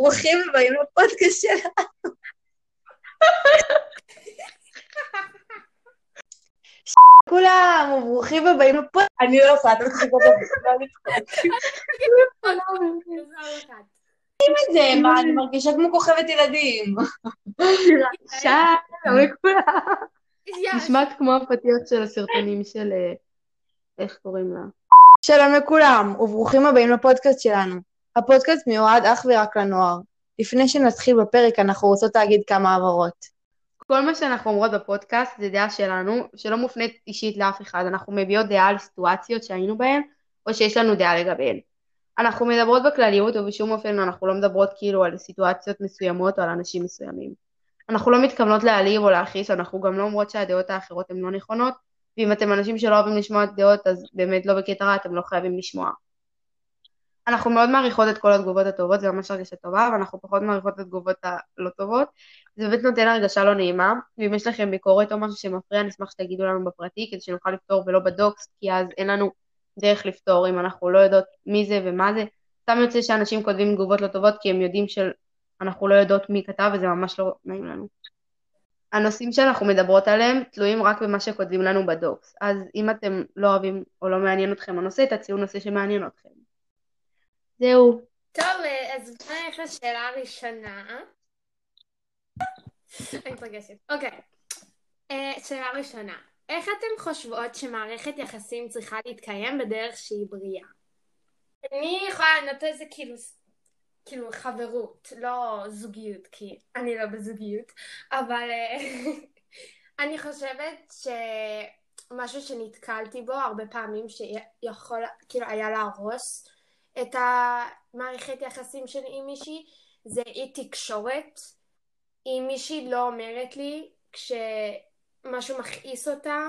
ברוכים הבאים לפודקאסט שלנו. כולם, ברוכים הבאים לפודקאסט. אני לא יכולה, אתם צריכים את זה, מה, אני מרגישה כמו כוכבת ילדים. שלום לכולם. נשמעת כמו הפתיח של הסרטונים של... אה, איך קוראים לה? שלום לכולם, וברוכים הבאים לפודקאסט שלנו. הפודקאסט מיועד אך ורק לנוער. לפני שנתחיל בפרק, אנחנו רוצות להגיד כמה הבהרות. כל מה שאנחנו אומרות בפודקאסט זה דעה שלנו, שלא מופנית אישית לאף אחד. אנחנו מביאות דעה על סיטואציות שהיינו בהן, או שיש לנו דעה לגביהן. אנחנו מדברות בכלליות, ובשום אופן אנחנו לא מדברות כאילו על סיטואציות מסוימות או על אנשים מסוימים. אנחנו לא מתכוונות להעליב או להכעיס, אנחנו גם לא אומרות שהדעות האחרות הן לא נכונות, ואם אתם אנשים שלא אוהבים לשמוע דעות, אז באמת לא בקטע רע, אתם לא חייבים לשמוע. אנחנו מאוד מעריכות את כל התגובות הטובות, זה ממש הרגשה טובה, ואנחנו פחות מעריכות את התגובות הלא טובות. זה באמת נותן הרגשה לא נעימה, ואם יש לכם ביקורת או משהו שמפריע, נשמח שתגידו לנו בפרטי, כדי שנוכל לפתור ולא בדוקס, כי אז אין לנו דרך לפתור אם אנחנו לא יודעות מי זה ומה זה. סתם יוצא שאנשים כותבים תגובות לא טובות, כי הם יודעים שאנחנו לא יודעות מי כתב, וזה ממש לא נעים לנו. הנושאים שאנחנו מדברות עליהם תלויים רק במה שכותבים לנו בדוקס, אז אם אתם לא אוהבים או לא מעניין אתכם הנושא, תציעו נושא שמעניין אתכם. זהו. טוב, אז בואי נלך לשאלה הראשונה. אני מתרגשת. אוקיי. אה, שאלה ראשונה. איך אתן חושבות שמערכת יחסים צריכה להתקיים בדרך שהיא בריאה? אני יכולה לענות על זה כאילו כאילו חברות, לא זוגיות, כי אני לא בזוגיות, אבל אה, אני חושבת שמשהו שנתקלתי בו הרבה פעמים שיכול כאילו היה להרוס את המערכת יחסים שלי עם מישהי זה אי תקשורת. אם מישהי לא אומרת לי כשמשהו מכעיס אותה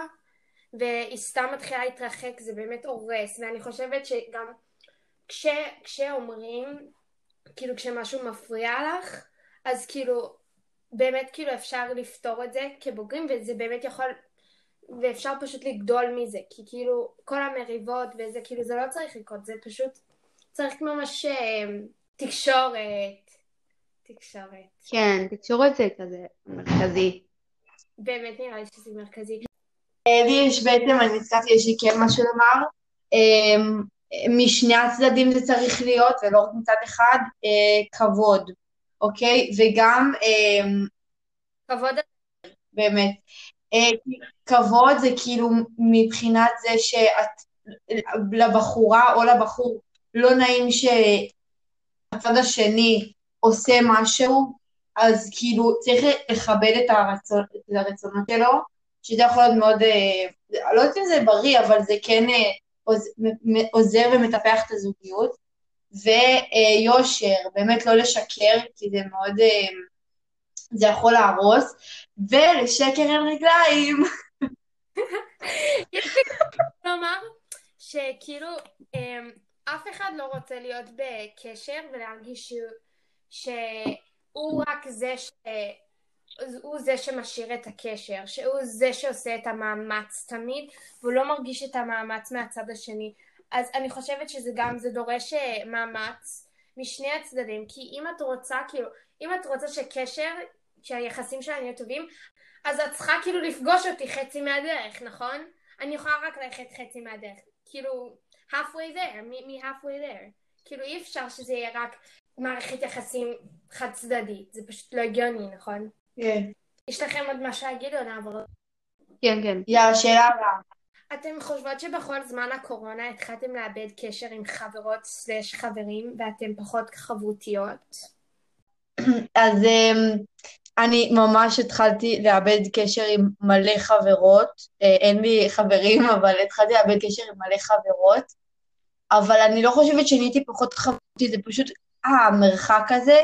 והיא סתם מתחילה להתרחק זה באמת הורס ואני חושבת שגם כש, כשאומרים כאילו כשמשהו מפריע לך, אז כאילו באמת כאילו אפשר לפתור את זה כבוגרים וזה באמת יכול ואפשר פשוט לגדול מזה כי כאילו כל המריבות וזה כאילו זה לא צריך לקרות זה פשוט צריך ממש אה, תקשורת. תקשורת. כן תקשורת זה כזה מרכזי. באמת נראה לי שזה מרכזי. לי יש בעצם אני נזכרתי יש לי כן משהו לומר משני הצדדים זה צריך להיות, ולא רק מצד אחד, אה, כבוד, אוקיי? וגם... אה, כבוד... באמת. אה, כבוד זה כאילו מבחינת זה שאת, לבחורה או לבחור לא נעים שהצד השני עושה משהו, אז כאילו צריך לכבד את, הרצון, את הרצונות שלו, שזה יכול להיות מאוד, אה, לא יודעת אם זה בריא, אבל זה כן אה, עוזר ומטפח את הזוגיות, ויושר, באמת לא לשקר, כי זה מאוד, אה, זה יכול להרוס, ולשקר אין רגליים. יש לי לומר שכאילו אמ, אף אחד לא רוצה להיות בקשר ולהרגיש שהוא רק זה ש... הוא זה שמשאיר את הקשר, שהוא זה שעושה את המאמץ תמיד, והוא לא מרגיש את המאמץ מהצד השני. אז אני חושבת שזה גם, זה דורש אה, מאמץ משני הצדדים, כי אם את רוצה, כאילו, אם את רוצה שקשר, שהיחסים שלנו יהיו טובים, אז את צריכה כאילו לפגוש אותי חצי מהדרך, נכון? אני יכולה רק ללכת חצי מהדרך, כאילו, halfway there, מ-halfway there. כאילו אי אפשר שזה יהיה רק מערכת יחסים חד צדדית, זה פשוט לא הגיוני, נכון? כן. יש לכם עוד משהו להגיד או נעבור? כן, כן. יאללה, שאלה הבאה. אתם חושבות שבכל זמן הקורונה התחלתם לאבד קשר עם חברות סלש חברים ואתם פחות חברותיות? אז אמ, אני ממש התחלתי לאבד קשר עם מלא חברות, אה, אין לי חברים, אבל התחלתי לאבד קשר עם מלא חברות, אבל אני לא חושבת שאני הייתי פחות חברותית, זה פשוט המרחק הזה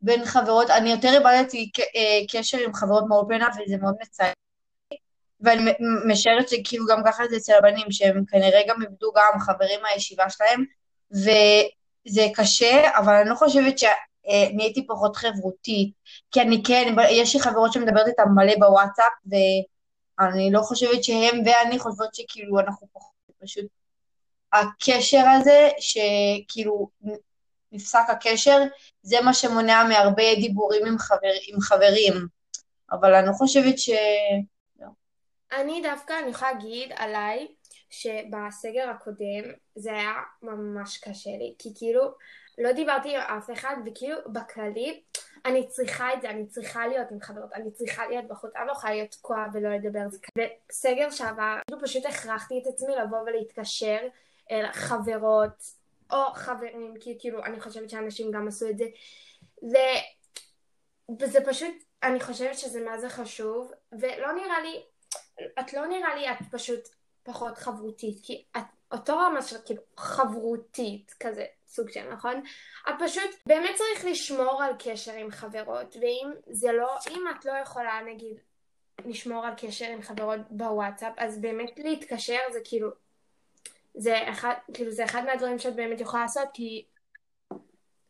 בין חברות, אני יותר איבדתי אה, קשר עם חברות מהאולפנה וזה מאוד מצער. ואני משערת שכאילו גם ככה זה אצל הבנים, שהם כנראה גם איבדו גם חברים מהישיבה שלהם, וזה קשה, אבל אני לא חושבת שנהייתי פחות חברותית, כי אני כן, יש לי חברות שמדברת איתן מלא בוואטסאפ, ואני לא חושבת שהם ואני חושבות שכאילו אנחנו פחות, פשוט הקשר הזה, שכאילו נפסק הקשר, זה מה שמונע מהרבה דיבורים עם, חבר, עם חברים. אבל אני לא חושבת ש... אני דווקא, אני יכולה להגיד עליי, שבסגר הקודם זה היה ממש קשה לי, כי כאילו לא דיברתי עם אף אחד, וכאילו בכללי אני צריכה את זה, אני צריכה להיות עם חברות, אני צריכה להיות בחוץ, אני לא יכולה להיות תקועה ולא לדבר. בסגר שעבר, כאילו פשוט הכרחתי את עצמי לבוא ולהתקשר חברות או חברים, כי כאילו אני חושבת שאנשים גם עשו את זה, ו... וזה פשוט, אני חושבת שזה מה זה חשוב, ולא נראה לי, את לא נראה לי, את פשוט פחות חברותית, כי את אותו רמה של כאילו חברותית כזה, סוג של נכון? את פשוט באמת צריך לשמור על קשר עם חברות, ואם זה לא, אם את לא יכולה נגיד לשמור על קשר עם חברות בוואטסאפ, אז באמת להתקשר זה כאילו, זה אחד, כאילו זה אחד מהדברים שאת באמת יכולה לעשות, כי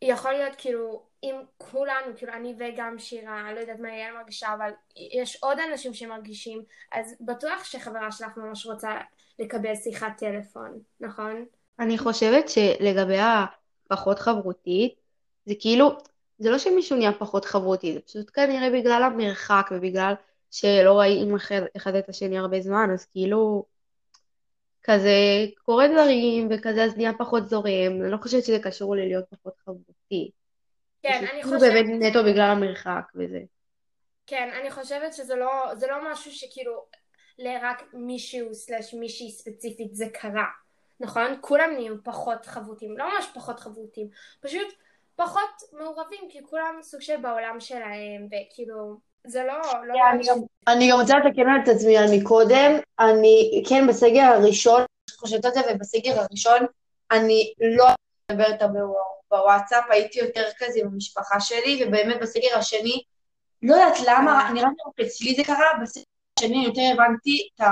יכול להיות כאילו, אם כולנו, כאילו אני וגם שירה, לא יודעת מה יהיה מרגישה, אבל יש עוד אנשים שמרגישים, אז בטוח שחברה שלך ממש רוצה לקבל שיחת טלפון, נכון? אני חושבת שלגבי הפחות חברותית, זה כאילו, זה לא שמישהו נהיה פחות חברותי, זה פשוט כנראה בגלל המרחק ובגלל שלא רואים אחד את השני הרבה זמן, אז כאילו, כזה קורה דברים וכזה אז נהיה פחות זורם, אני לא חושבת שזה קשור ללהיות פחות חברותי. כן, אני חושבת... באמת נטו בגלל המרחק וזה. כן, אני חושבת שזה לא, לא משהו שכאילו לרק מישהו סלש מישהי ספציפית זה קרה, נכון? כולם נהיו פחות חבוטים, לא ממש פחות חבוטים, פשוט פחות מעורבים, כי כולם סוג של בעולם שלהם, וכאילו, זה לא... לא אני, גם, אני גם רוצה לתקן את עצמי על מקודם, אני, כן, בסגר הראשון, חושבת על זה, ובסגר הראשון, אני לא מדברת בוואטסאפ, הייתי יותר כזה עם המשפחה שלי, ובאמת בסגר השני, לא יודעת למה, נראה לי אצלי זה קרה, בסגר השני יותר הבנתי את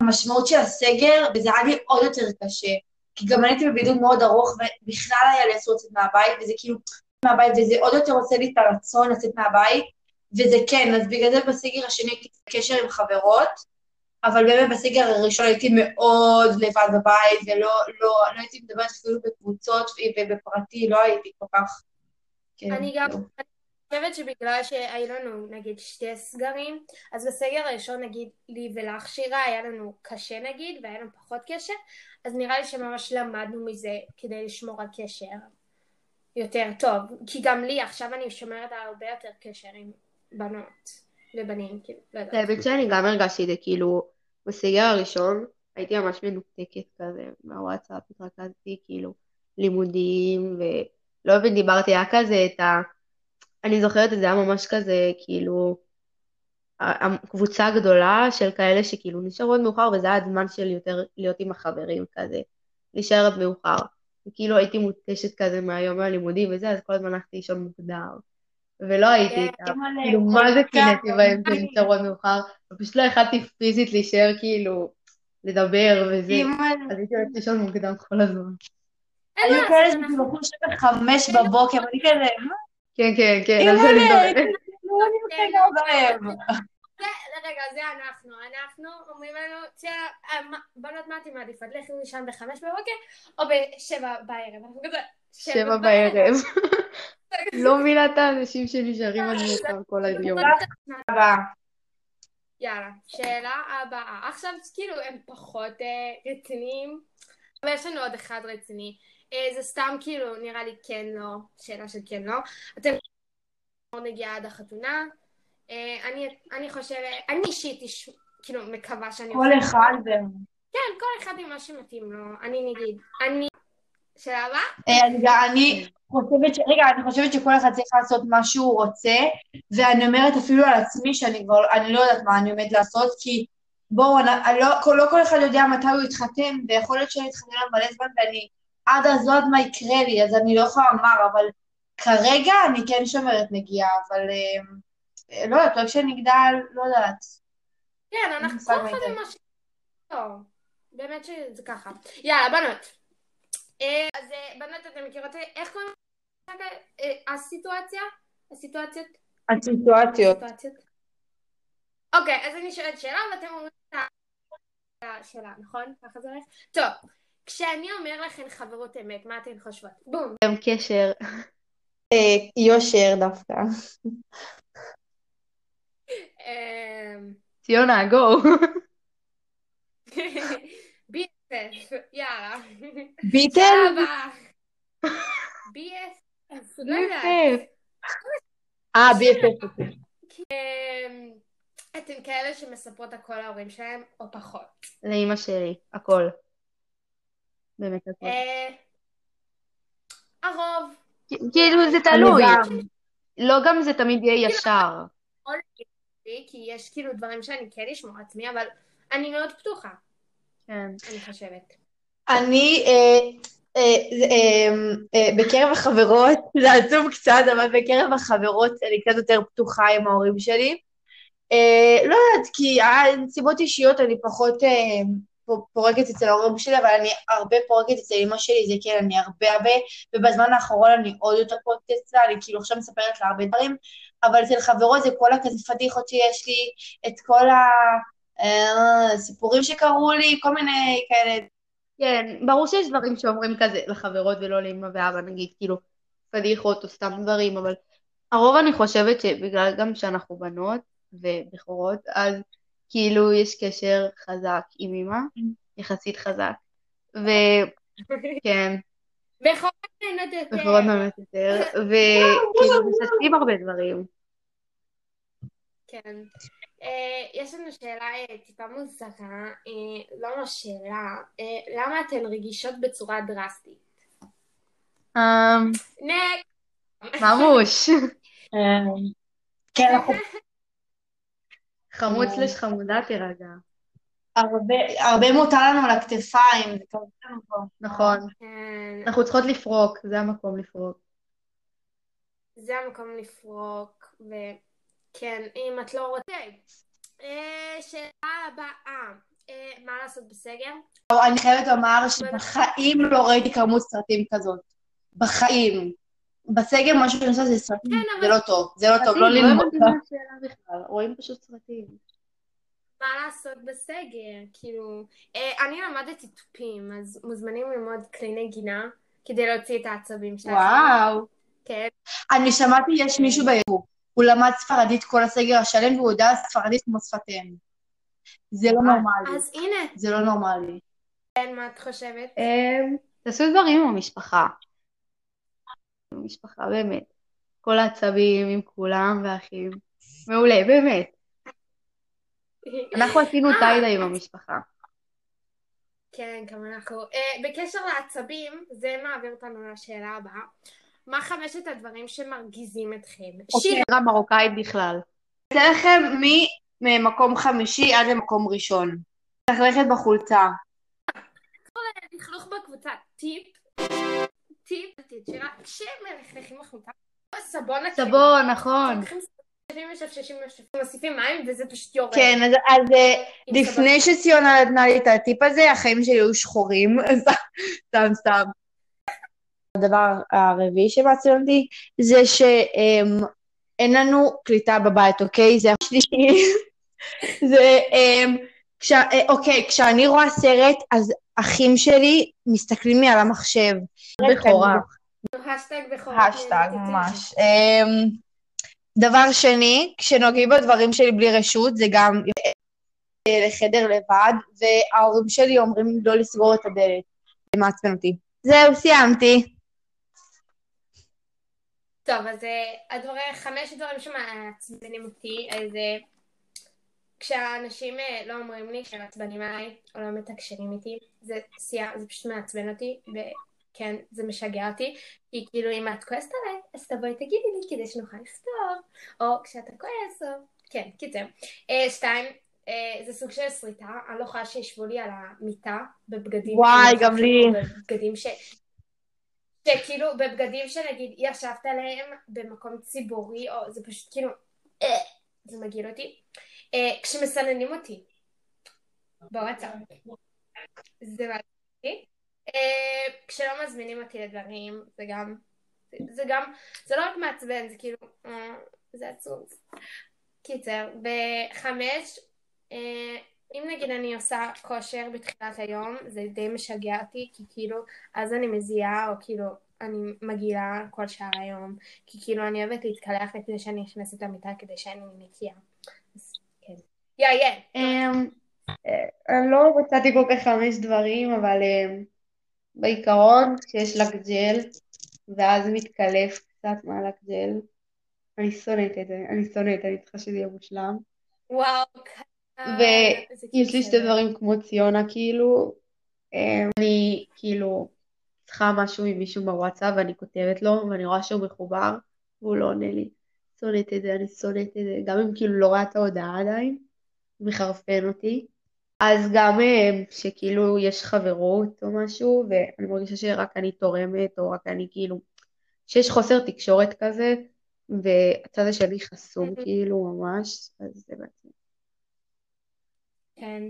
המשמעות של הסגר, וזה היה לי עוד יותר קשה. כי גם הייתי בבידוד מאוד ארוך, ובכלל היה לי אסור לצאת מהבית, וזה כאילו מהבית, וזה עוד יותר עושה לי את הרצון לצאת מהבית, וזה כן, אז בגלל זה בסגר השני הייתי בקשר עם חברות, אבל באמת בסגר הראשון הייתי מאוד לבד בבית, ולא לא, לא הייתי מדברת אפילו בקבוצות ובפרטי, לא הייתי כל כך... כן, אני גם, לא. חושבת שבגלל שהיו לנו נגיד שתי סגרים, אז בסגר הראשון נגיד לי ולך שירה היה לנו קשה נגיד והיה לנו פחות קשר, אז נראה לי שממש למדנו מזה כדי לשמור על קשר יותר טוב, כי גם לי עכשיו אני שומרת על הרבה יותר קשר עם בנות ובנים, כאילו, לא יודעת. האמת שאני גם הרגשתי את זה, כאילו, בסגר הראשון הייתי ממש מנותקת כזה מהוואטסאפ, התרכזתי כאילו לימודים ולא באמת דיברתי, היה כזה את ה... אני זוכרת את זה היה ממש כזה, כאילו, קבוצה גדולה של כאלה שכאילו נשארו עד מאוחר, וזה היה הזמן של יותר להיות עם החברים כזה, להישאר עד מאוחר. וכאילו הייתי מותשת כזה מהיום מהלימודים וזה, אז כל הזמן הלכתי לישון מוקדם. ולא הייתי כן, איתה, כאילו מה זה קינאתי בהם שנשארו עד מאוחר, ופשוט לא יכלתי פיזית להישאר כאילו, לדבר וזה, אז הייתי הולכת לישון מוקדם כל הזמן. היו כאלה שכאילו הולכים לשבת חמש בבוקר, ואני כזה, כן, כן, כן, על זה אני מדברת. רגע, זה אנחנו. אנחנו אומרים לנו, בנות, מה אתם מעדיפות? לכי לישון בחמש בבוקר או בשבע בערב? אנחנו כזה, שבע בערב. לא מבינה את האנשים שנשארים על מאוחר כל היום. יאללה, שאלה הבאה. עכשיו, כאילו, הם פחות רציניים, אבל יש לנו עוד אחד רציני. זה סתם כאילו, נראה לי כן לא, שאלה של כן לא. אתם נגיעה עד החתונה. אני, אני חושבת, אני אישית כאילו מקווה שאני... כל אחד זה... כן, כל אחד עם מה שמתאים לו. אני נגיד, אני... שאלה הבאה? אני חושבת ש... רגע, אני חושבת שכל אחד צריך לעשות מה שהוא רוצה, ואני אומרת אפילו על עצמי שאני כבר, אני לא יודעת מה אני עומדת לעשות, כי בואו, לא, לא כל אחד יודע מתי הוא יתחתן, ויכול להיות שאני אתחתן על מלא זמן, ואני עד אז לא יודעת מה יקרה לי, אז אני לא יכולה לומר, אבל כרגע אני כן שומרת נגיעה, אבל אה, לא יודעת, רק כשנגדל, לא יודעת. כן, אנחנו כל אחד עם. לא, באמת שזה ככה. יאללה, בנות. אה, אז אה, בנות, אתם מכירות איך קוראים הסיטואציה? הסיטואציות? הסיטואציות. אוקיי, אז אני שואלת שאלה ואתם אומרים את השאלה, נכון? ככה זה הולך? טוב, כשאני אומר לכן חברות אמת, מה אתן חושבות? בום. גם קשר. יושר דווקא. אמ, ציונה, גו. BFF, יאללה. ביטל? BFF, לא יודעת. אה, BFF. אמ, אתן כאלה שמספרות הכל להורים שלהם, או פחות? לאימא שלי, הכל. באמת הכל. אה, הרוב. כאילו זה תלוי. לא גם זה תמיד יהיה ישר. או לי, כי יש כאילו דברים שאני כן אשמור עצמי, אבל אני מאוד פתוחה, כן. אני חושבת. אני, אה, אה, אה, בקרב החברות, זה עצוב קצת, אבל בקרב החברות אני קצת יותר פתוחה עם ההורים שלי. לא יודעת, כי הנסיבות אישיות אני פחות פורקת אצל ההורים שלי, אבל אני הרבה פורקת אצל אמא שלי, זה כן, אני הרבה הרבה, ובזמן האחרון אני עוד יותר פורקת אצלה, אני כאילו עכשיו מספרת לה הרבה דברים, אבל אצל חברות זה כל הכזה פדיחות שיש לי, את כל הסיפורים שקרו לי, כל מיני כאלה. כן, ברור שיש דברים שאומרים כזה לחברות ולא לאמא ואבא, נגיד, כאילו, פדיחות או סתם דברים, אבל הרוב אני חושבת שבגלל גם שאנחנו בנות ובכורות, אז כאילו יש קשר חזק עם אמא, יחסית חזק. וכן, בכורות נהנות יותר. בכורות באמת יותר, וכאילו משתפים הרבה דברים. כן. אה, יש לנו שאלה אה, טיפה מוזרה, אה, לא ממש שאלה, למה אתן רגישות בצורה דרסטית? אמ! ממוש. כן, אנחנו חמוד סלש חמודה תירגע. הרבה, הרבה מוטל לנו על הכתפיים, זה טוב לנו פה. נכון. כן, אנחנו צריכות לפרוק, זה המקום לפרוק. זה המקום לפרוק, וכן, אם את לא רוצה. אה, שאלה הבאה, אה, מה לעשות בסגר? אני חייבת לומר שבחיים לא ראיתי כמות סרטים כזאת. בחיים. בסגר מה שאני עושה זה סרטים, כן, אבל- זה לא טוב, זה לא טוב, לא ללמוד. בכלל, רואים פשוט סרטים. מה לעשות בסגר? כאילו, אה, אני למדתי תופים, אז מוזמנים ללמוד כלי נגינה כדי להוציא את העצבים שלכם. וואו. כן. אני שמעתי, יש מישהו ביבוא, הוא למד ספרדית כל הסגר השלם והוא יודע ספרדית כמו שפת אם. זה לא נורמלי, אז הנה, זה לא נורמלי. כן, מה את חושבת? אמ, תעשו דברים עם המשפחה. המשפחה, באמת. כל העצבים עם כולם והאחים. מעולה, באמת. אנחנו עשינו אה, טיידה עם המשפחה. כן, גם אנחנו. אה, בקשר לעצבים, זה מעביר אותנו לשאלה הבאה. מה חמשת הדברים שמרגיזים אתכם? שיר, שירה מרוקאית בכלל. אתן לכם ממקום חמישי עד למקום ראשון. צריך ללכת בחולצה. לכלוך בקבוצה, טיפ, טיפ, שירה, כשמלכלכים בחולצה, סבון. סבון, נכון. משפששים, מוסיפים מים וזה פשוט יורד. כן, אז, אז אה, לפני שציונה נתנה לי את הטיפ הזה, החיים שלי היו שחורים. סתם, סתם. הדבר הרביעי שמעצבן אותי זה שאין לנו קליטה בבית, אוקיי? זה השלישי. זה, אמ, כש, אה, אוקיי, כשאני רואה סרט, אז אחים שלי מסתכלים לי על המחשב. בכורה. השטג בכורה. השטג, ממש. דבר שני, כשנוגעים בדברים שלי בלי רשות, זה גם לחדר לבד, וההורים שלי אומרים לא לסגור את הדלת. זה מעצבן אותי. זהו, סיימתי. טוב, אז הדברים, חמש דברים שמעצבנים אותי, אז אה, כשאנשים אה, לא אומרים לי שהם מעצבנים עליי, או לא מתקשרים איתי, זה סייע, זה פשוט מעצבן אותי, וכן, זה משגע אותי, כי כאילו אם את כועסת עליי, אז תבואי תגידי לי כדי שנוכל לפתור, או כשאתה כועס, או... כן, קיצר. אה, שתיים, אה, זה סוג של סריטה, אני לא יכולה שישבו לי על המיטה בבגדים. וואי, גם לי. בבגדים ש... שכאילו בבגדים שנגיד ישבת עליהם במקום ציבורי, או זה פשוט כאילו, אה, זה מגעיל אותי. אה, כשמסננים אותי בוואטסאפ, זה מעצבן אותי. אה, כשלא מזמינים אותי לדברים, זה גם, זה, גם, זה לא רק מעצבן, זה כאילו, אה, זה עצוב. קיצר, בחמש, אה, אם נגיד אני עושה כושר בתחילת היום, זה די משגע אותי, כי כאילו, אז אני מזיעה, או כאילו, אני מגעילה כל שאר היום, כי כאילו אני אוהבת להתקלח לפני שאני נכנסת למיטה כדי שאני נקייה. אז כן. יא יא. אמ, אני לא מצאתי כל כך חמש דברים, אבל אמ, בעיקרון, כשיש לך ג'ל, ואז מתקלף קצת מהלך ג'ל, אני שונאת את זה, אני שונאת, אני צריכה שזה יהיה מושלם. וואו, ויש לי שתי דברים כמו ציונה, כאילו, אמ, אני כאילו צריכה משהו עם מישהו בוואטסאפ ואני כותבת לו, ואני רואה שהוא מחובר, והוא לא עונה לי. שונאת את זה, אני שונאת את זה, גם אם כאילו לא ראה את ההודעה עדיין, מחרפן אותי. אז גם אמ, שכאילו יש חברות או משהו, ואני מרגישה שרק אני תורמת, או רק אני כאילו, שיש חוסר תקשורת כזה, והצד השני חסום כאילו ממש, אז זה בעצם. כן.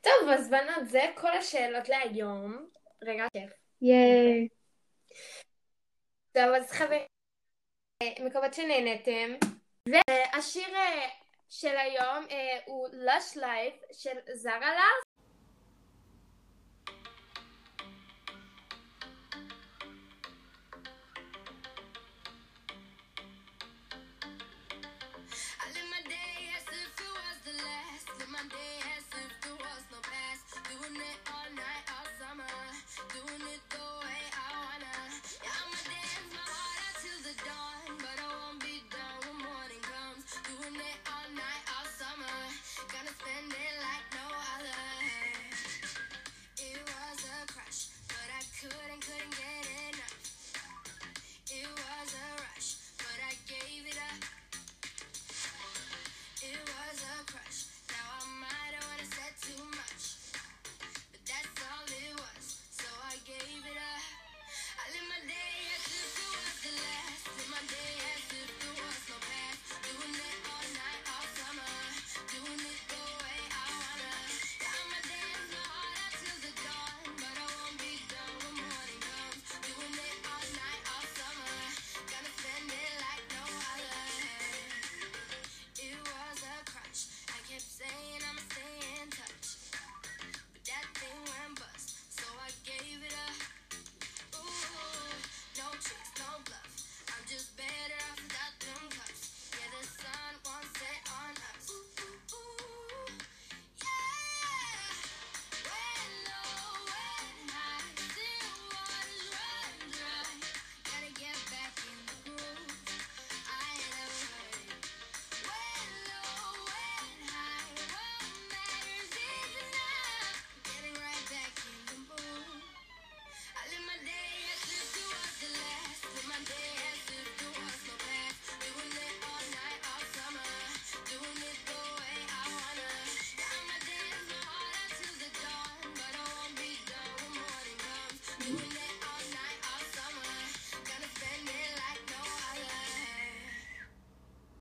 טוב, אז בנות, זה כל השאלות להיום. רגע, כיף. ייי. טוב, אז חברים, מקוות שנהנתם. והשיר אה, של היום אה, הוא Lush Life של זרה לארס. Doing it all night, all summer. Doing it